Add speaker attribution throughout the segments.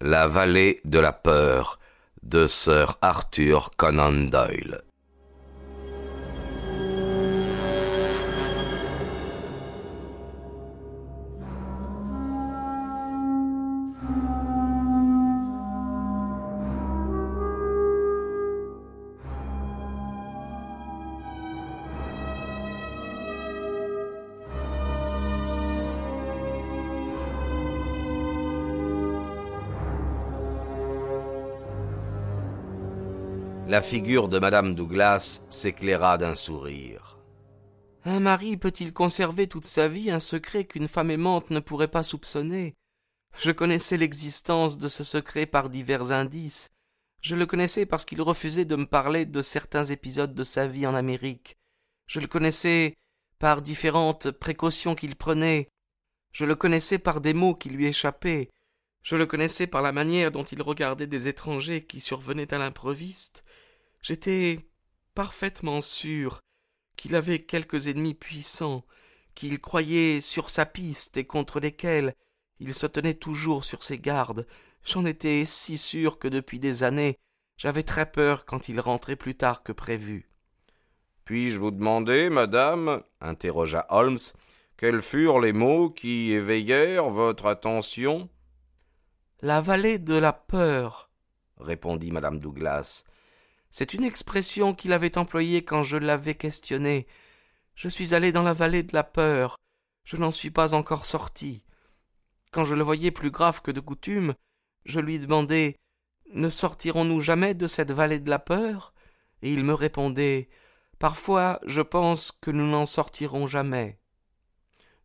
Speaker 1: La vallée de la peur de Sir Arthur Conan Doyle. La figure de madame Douglas s'éclaira d'un sourire.
Speaker 2: Un mari peut-il conserver toute sa vie un secret qu'une femme aimante ne pourrait pas soupçonner? Je connaissais l'existence de ce secret par divers indices. Je le connaissais parce qu'il refusait de me parler de certains épisodes de sa vie en Amérique. Je le connaissais par différentes précautions qu'il prenait. Je le connaissais par des mots qui lui échappaient. Je le connaissais par la manière dont il regardait des étrangers qui survenaient à l'improviste. J'étais parfaitement sûr qu'il avait quelques ennemis puissants, qu'il croyait sur sa piste et contre lesquels il se tenait toujours sur ses gardes. J'en étais si sûr que depuis des années j'avais très peur quand il rentrait plus tard que prévu.
Speaker 1: Puis-je vous demander, madame, interrogea Holmes, quels furent les mots qui éveillèrent votre attention?
Speaker 2: La vallée de la peur,
Speaker 1: répondit madame Douglas.
Speaker 2: C'est une expression qu'il avait employée quand je l'avais questionné. Je suis allé dans la vallée de la peur. Je n'en suis pas encore sorti. Quand je le voyais plus grave que de coutume, je lui demandai Ne sortirons-nous jamais de cette vallée de la peur? Et il me répondait Parfois je pense que nous n'en sortirons jamais.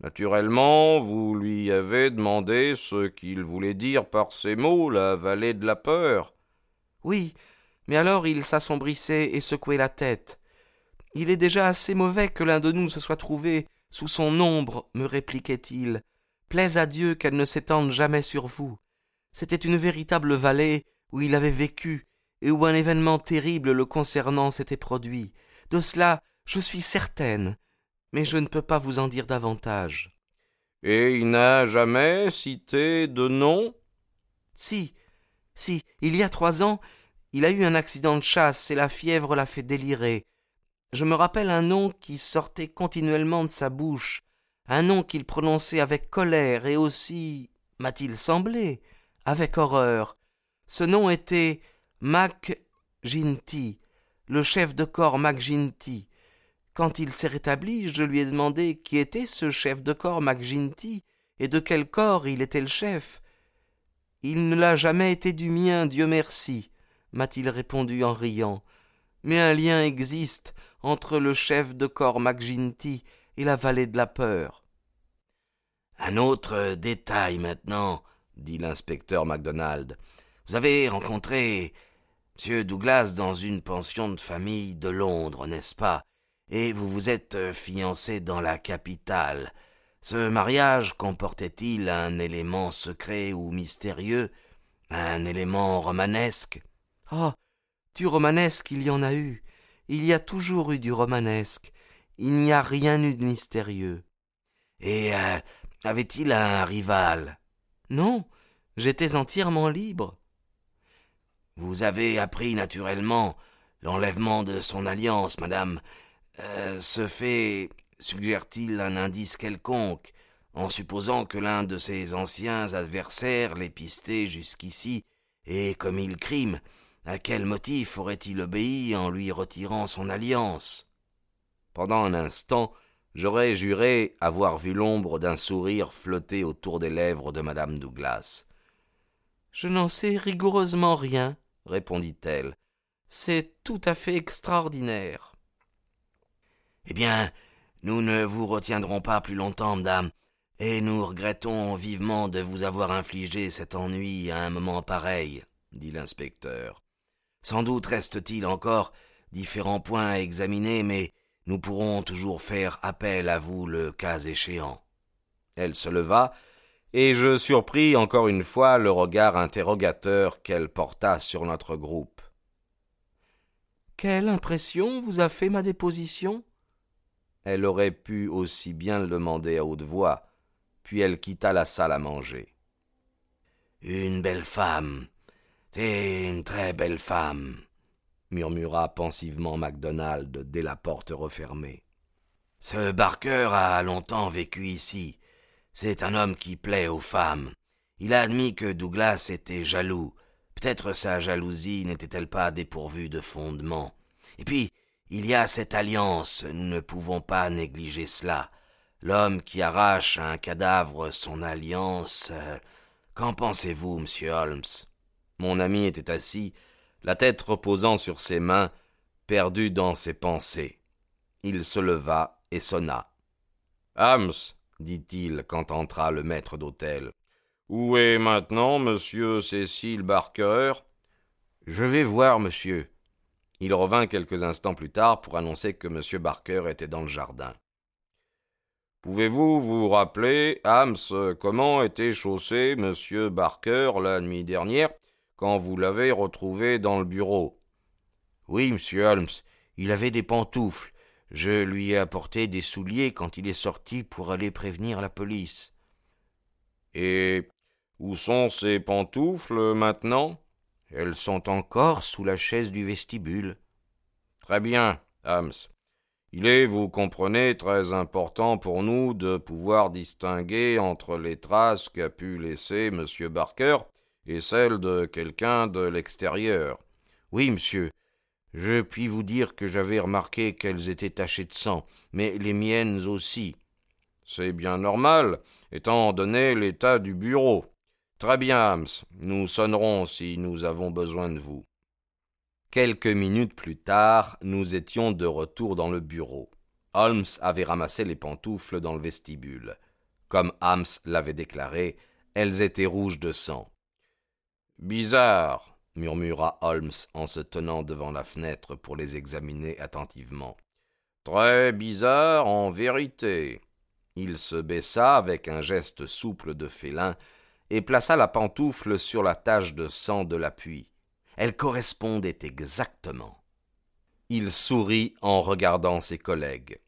Speaker 1: Naturellement, vous lui avez demandé ce qu'il voulait dire par ces mots, la vallée de la peur.
Speaker 2: Oui, mais alors il s'assombrissait et secouait la tête. Il est déjà assez mauvais que l'un de nous se soit trouvé sous son ombre, me répliquait-il. Plaise à Dieu qu'elle ne s'étende jamais sur vous. C'était une véritable vallée où il avait vécu et où un événement terrible le concernant s'était produit. De cela, je suis certaine mais je ne peux pas vous en dire davantage.
Speaker 1: Et il n'a jamais cité de nom?
Speaker 2: Si, si, il y a trois ans, il a eu un accident de chasse et la fièvre l'a fait délirer. Je me rappelle un nom qui sortait continuellement de sa bouche, un nom qu'il prononçait avec colère et aussi, m'a-t-il semblé, avec horreur. Ce nom était Mac Ginty, le chef de corps Mac Ginty. Quand il s'est rétabli, je lui ai demandé qui était ce chef de corps McGinty et de quel corps il était le chef. Il ne l'a jamais été du mien, Dieu merci, m'a-t-il répondu en riant. Mais un lien existe entre le chef de corps McGinty et la vallée de la peur.
Speaker 3: Un autre détail maintenant, dit l'inspecteur MacDonald. Vous avez rencontré M. Douglas dans une pension de famille de Londres, n'est-ce pas? Et vous vous êtes euh, fiancé dans la capitale. Ce mariage comportait-il un élément secret ou mystérieux, un élément romanesque?
Speaker 2: Ah, du romanesque il y en a eu. Il y a toujours eu du romanesque. Il n'y a rien eu de mystérieux.
Speaker 3: Et euh, avait-il un rival?
Speaker 2: Non, j'étais entièrement libre.
Speaker 3: Vous avez appris naturellement l'enlèvement de son alliance, madame, euh, ce fait suggère-t-il un indice quelconque, en supposant que l'un de ses anciens adversaires l'ait pisté jusqu'ici et commis le crime À quel motif aurait-il obéi en lui retirant son alliance?
Speaker 1: Pendant un instant, j'aurais juré avoir vu l'ombre d'un sourire flotter autour des lèvres de madame Douglas.
Speaker 2: Je n'en sais rigoureusement rien, répondit-elle. C'est tout à fait extraordinaire.
Speaker 3: Eh bien, nous ne vous retiendrons pas plus longtemps, madame, et nous regrettons vivement de vous avoir infligé cet ennui à un moment pareil, dit l'inspecteur. Sans doute reste-t-il encore différents points à examiner, mais nous pourrons toujours faire appel à vous le cas échéant.
Speaker 1: Elle se leva, et je surpris encore une fois le regard interrogateur qu'elle porta sur notre groupe.
Speaker 2: Quelle impression vous a fait ma déposition?
Speaker 1: Elle aurait pu aussi bien le demander à haute voix, puis elle quitta la salle à manger.
Speaker 3: Une belle femme. C'est une très belle femme, murmura pensivement MacDonald dès la porte refermée. Ce Barker a longtemps vécu ici. C'est un homme qui plaît aux femmes. Il a admis que Douglas était jaloux. Peut-être sa jalousie n'était-elle pas dépourvue de fondement. Et puis, il y a cette alliance, nous ne pouvons pas négliger cela. L'homme qui arrache à un cadavre son alliance. Euh, qu'en pensez-vous, monsieur Holmes?
Speaker 1: Mon ami était assis, la tête reposant sur ses mains, perdu dans ses pensées. Il se leva et sonna. Holmes, dit-il quand entra le maître d'hôtel. Où est maintenant monsieur Cécile Barker?
Speaker 3: Je vais voir, monsieur.
Speaker 1: Il revint quelques instants plus tard pour annoncer que monsieur Barker était dans le jardin. Pouvez-vous vous rappeler, Hams, comment était chaussé monsieur Barker la nuit dernière quand vous l'avez retrouvé dans le bureau?
Speaker 3: Oui, monsieur Holmes, il avait des pantoufles. Je lui ai apporté des souliers quand il est sorti pour aller prévenir la police.
Speaker 1: Et où sont ces pantoufles maintenant?
Speaker 3: Elles sont encore sous la chaise du vestibule.
Speaker 1: Très bien, Hams. Il est, vous comprenez, très important pour nous de pouvoir distinguer entre les traces qu'a pu laisser M. Barker et celles de quelqu'un de l'extérieur.
Speaker 3: Oui, monsieur. Je puis vous dire que j'avais remarqué qu'elles étaient tachées de sang, mais les miennes aussi.
Speaker 1: C'est bien normal, étant donné l'état du bureau. Très bien, Hams. Nous sonnerons si nous avons besoin de vous. Quelques minutes plus tard, nous étions de retour dans le bureau. Holmes avait ramassé les pantoufles dans le vestibule. Comme Hams l'avait déclaré, elles étaient rouges de sang. Bizarre, murmura Holmes en se tenant devant la fenêtre pour les examiner attentivement. Très bizarre en vérité. Il se baissa avec un geste souple de félin et plaça la pantoufle sur la tache de sang de l'appui. Elle correspondait exactement. Il sourit en regardant ses collègues.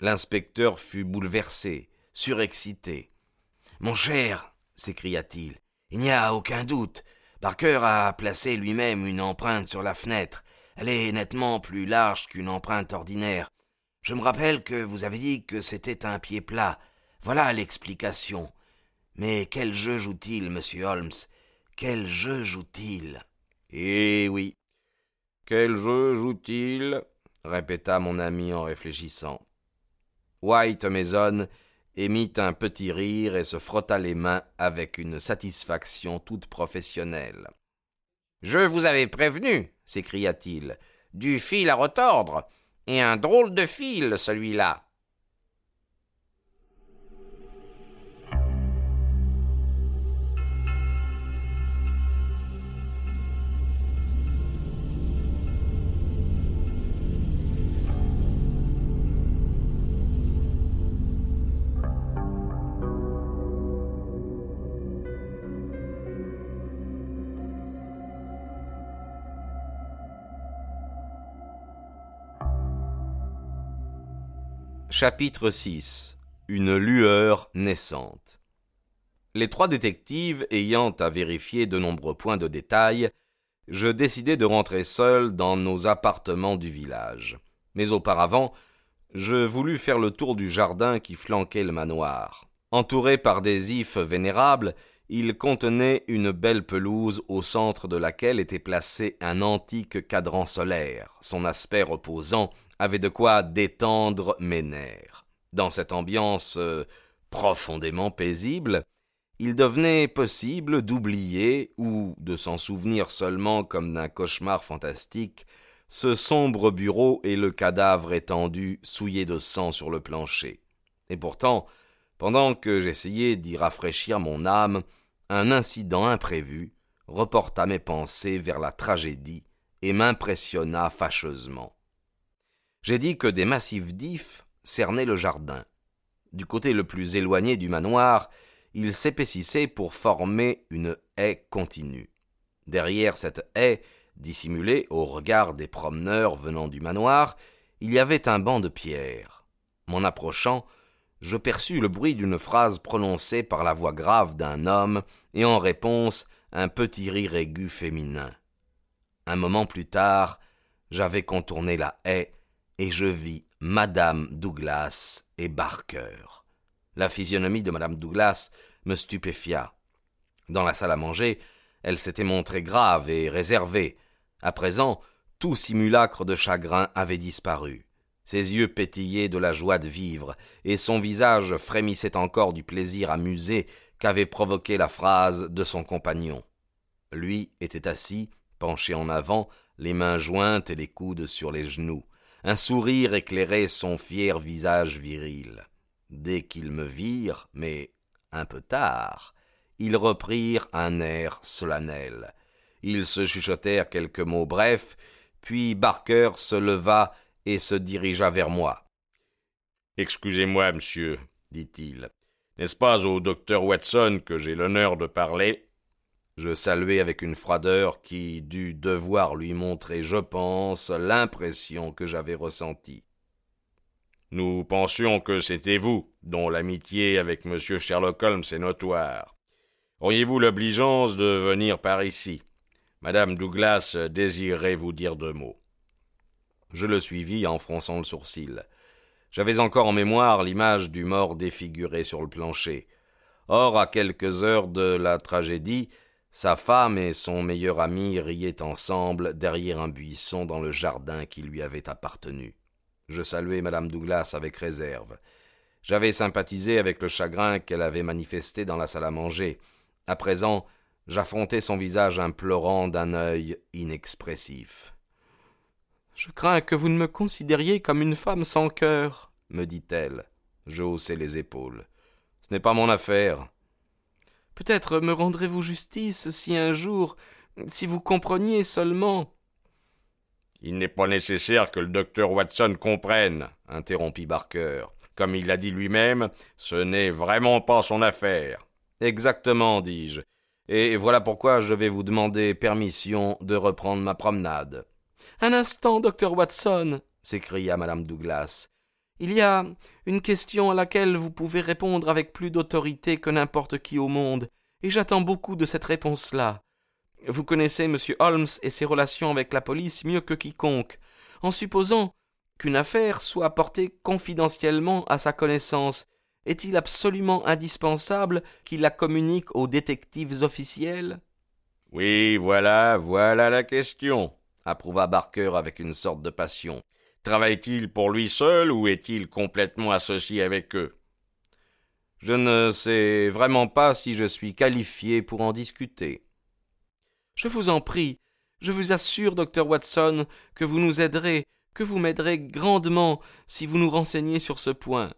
Speaker 1: L'inspecteur fut bouleversé, surexcité.
Speaker 3: Mon cher, s'écria-t-il, il n'y a aucun doute. Barker a placé lui-même une empreinte sur la fenêtre. Elle est nettement plus large qu'une empreinte ordinaire. Je me rappelle que vous avez dit que c'était un pied plat. Voilà l'explication. Mais quel jeu joue-t-il, monsieur Holmes? Quel jeu joue-t-il?
Speaker 1: Eh oui. Quel jeu joue-t-il? répéta mon ami en réfléchissant. White Mason émit un petit rire et se frotta les mains avec une satisfaction toute professionnelle.
Speaker 2: Je vous avais prévenu, s'écria-t-il. Du fil à retordre. Et un drôle de fil, celui-là.
Speaker 1: Chapitre 6 Une lueur naissante Les trois détectives ayant à vérifier de nombreux points de détail, je décidai de rentrer seul dans nos appartements du village. Mais auparavant, je voulus faire le tour du jardin qui flanquait le manoir. Entouré par des ifs vénérables, il contenait une belle pelouse au centre de laquelle était placé un antique cadran solaire, son aspect reposant avait de quoi détendre mes nerfs. Dans cette ambiance euh, profondément paisible, il devenait possible d'oublier, ou de s'en souvenir seulement comme d'un cauchemar fantastique, ce sombre bureau et le cadavre étendu, souillé de sang sur le plancher. Et pourtant, pendant que j'essayais d'y rafraîchir mon âme, un incident imprévu reporta mes pensées vers la tragédie et m'impressionna fâcheusement. J'ai dit que des massifs d'ifs cernaient le jardin. Du côté le plus éloigné du manoir, ils s'épaississaient pour former une haie continue. Derrière cette haie, dissimulée au regard des promeneurs venant du manoir, il y avait un banc de pierre. M'en approchant, je perçus le bruit d'une phrase prononcée par la voix grave d'un homme, et en réponse, un petit rire aigu féminin. Un moment plus tard, j'avais contourné la haie et je vis Madame Douglas et Barker. La physionomie de Madame Douglas me stupéfia. Dans la salle à manger, elle s'était montrée grave et réservée. À présent, tout simulacre de chagrin avait disparu. Ses yeux pétillaient de la joie de vivre, et son visage frémissait encore du plaisir amusé qu'avait provoqué la phrase de son compagnon. Lui était assis, penché en avant, les mains jointes et les coudes sur les genoux. Un sourire éclairait son fier visage viril. Dès qu'ils me virent, mais un peu tard, ils reprirent un air solennel. Ils se chuchotèrent quelques mots brefs, puis Barker se leva et se dirigea vers moi.
Speaker 4: Excusez-moi, monsieur, dit-il. N'est-ce pas au docteur Watson que j'ai l'honneur de parler?
Speaker 1: Je saluai avec une froideur qui dut devoir lui montrer, je pense, l'impression que j'avais ressentie.
Speaker 4: Nous pensions que c'était vous, dont l'amitié avec M. Sherlock Holmes est notoire. Auriez-vous l'obligeance de venir par ici? Madame Douglas désirerait vous dire deux mots.
Speaker 1: Je le suivis en fronçant le sourcil. J'avais encore en mémoire l'image du mort défiguré sur le plancher. Or, à quelques heures de la tragédie, sa femme et son meilleur ami riaient ensemble derrière un buisson dans le jardin qui lui avait appartenu. Je saluai madame Douglas avec réserve. J'avais sympathisé avec le chagrin qu'elle avait manifesté dans la salle à manger. À présent, j'affrontais son visage implorant d'un œil inexpressif.
Speaker 2: Je crains que vous ne me considériez comme une femme sans cœur,
Speaker 1: me dit-elle. Je haussai les épaules. Ce n'est pas mon affaire.
Speaker 2: Peut-être me rendrez-vous justice si un jour, si vous compreniez seulement.
Speaker 4: Il n'est pas nécessaire que le docteur Watson comprenne, interrompit Barker. Comme il l'a dit lui-même, ce n'est vraiment pas son affaire.
Speaker 1: Exactement, dis-je. Et voilà pourquoi je vais vous demander permission de reprendre ma promenade.
Speaker 2: Un instant, docteur Watson,
Speaker 1: s'écria madame Douglas.
Speaker 2: Il y a une question à laquelle vous pouvez répondre avec plus d'autorité que n'importe qui au monde, et j'attends beaucoup de cette réponse-là. Vous connaissez M. Holmes et ses relations avec la police mieux que quiconque. En supposant qu'une affaire soit portée confidentiellement à sa connaissance, est-il absolument indispensable qu'il la communique aux détectives officiels?
Speaker 4: Oui, voilà, voilà la question, approuva Barker avec une sorte de passion. Travaille-t-il pour lui seul ou est-il complètement associé avec eux?
Speaker 1: Je ne sais vraiment pas si je suis qualifié pour en discuter.
Speaker 2: Je vous en prie, je vous assure, docteur Watson, que vous nous aiderez, que vous m'aiderez grandement si vous nous renseignez sur ce point.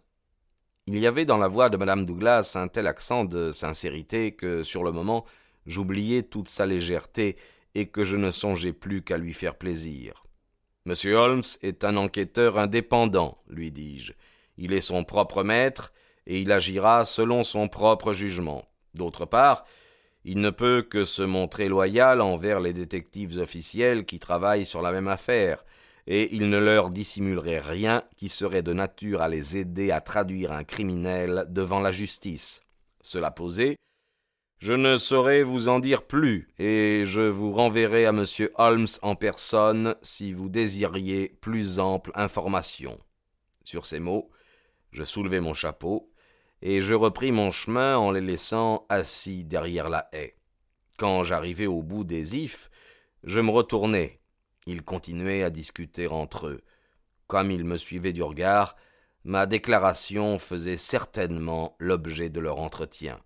Speaker 1: Il y avait dans la voix de madame Douglas un tel accent de sincérité que, sur le moment, j'oubliai toute sa légèreté et que je ne songeais plus qu'à lui faire plaisir. Monsieur Holmes est un enquêteur indépendant, lui dis-je. Il est son propre maître, et il agira selon son propre jugement. D'autre part, il ne peut que se montrer loyal envers les détectives officiels qui travaillent sur la même affaire, et il ne leur dissimulerait rien qui serait de nature à les aider à traduire un criminel devant la justice. Cela posé, je ne saurais vous en dire plus, et je vous renverrai à M. Holmes en personne si vous désiriez plus ample information. Sur ces mots, je soulevai mon chapeau, et je repris mon chemin en les laissant assis derrière la haie. Quand j'arrivai au bout des ifs, je me retournai. Ils continuaient à discuter entre eux. Comme ils me suivaient du regard, ma déclaration faisait certainement l'objet de leur entretien.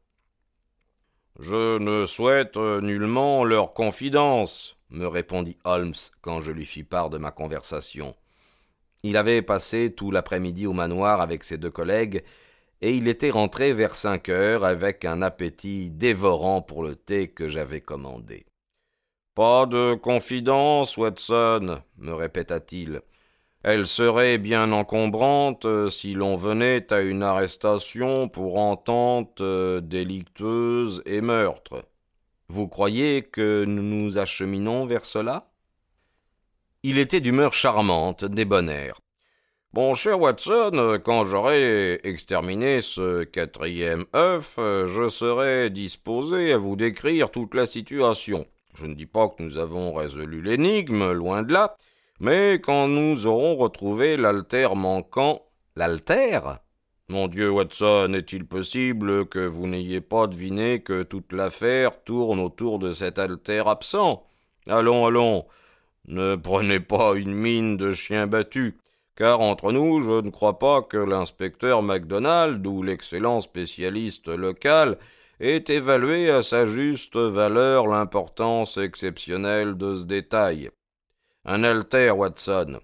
Speaker 4: Je ne souhaite nullement leur confidence, me répondit Holmes quand je lui fis part de ma conversation.
Speaker 1: Il avait passé tout l'après-midi au manoir avec ses deux collègues, et il était rentré vers cinq heures avec un appétit dévorant pour le thé que j'avais commandé.
Speaker 4: Pas de confidence, Watson, me répéta-t-il. Elle serait bien encombrante si l'on venait à une arrestation pour entente euh, délictueuse et meurtre.
Speaker 1: Vous croyez que nous nous acheminons vers cela? Il était d'humeur charmante, débonnaire.
Speaker 4: Mon cher Watson, quand j'aurai exterminé ce quatrième œuf, je serai disposé à vous décrire toute la situation. Je ne dis pas que nous avons résolu l'énigme, loin de là, mais quand nous aurons retrouvé l'altère manquant.
Speaker 1: L'altère
Speaker 4: Mon Dieu, Watson, est-il possible que vous n'ayez pas deviné que toute l'affaire tourne autour de cet altère absent? Allons, allons, ne prenez pas une mine de chien battu car entre nous, je ne crois pas que l'inspecteur MacDonald ou l'excellent spécialiste local ait évalué à sa juste valeur l'importance exceptionnelle de ce détail. Un alter, Watson,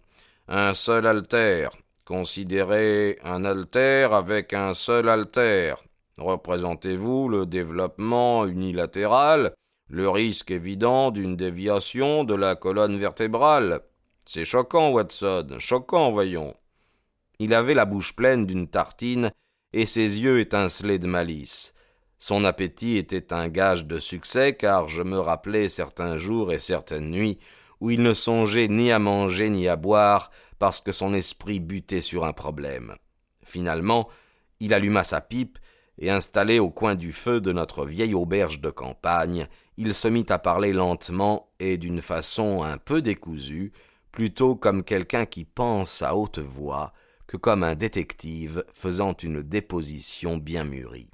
Speaker 4: un seul alter, considérez un alter avec un seul alter. Représentez-vous le développement unilatéral, le risque évident d'une déviation de la colonne vertébrale. C'est choquant, Watson, choquant, voyons.
Speaker 1: Il avait la bouche pleine d'une tartine et ses yeux étincelaient de malice. Son appétit était un gage de succès car je me rappelais certains jours et certaines nuits où il ne songeait ni à manger ni à boire parce que son esprit butait sur un problème. Finalement, il alluma sa pipe et installé au coin du feu de notre vieille auberge de campagne, il se mit à parler lentement et d'une façon un peu décousue, plutôt comme quelqu'un qui pense à haute voix que comme un détective faisant une déposition bien mûrie.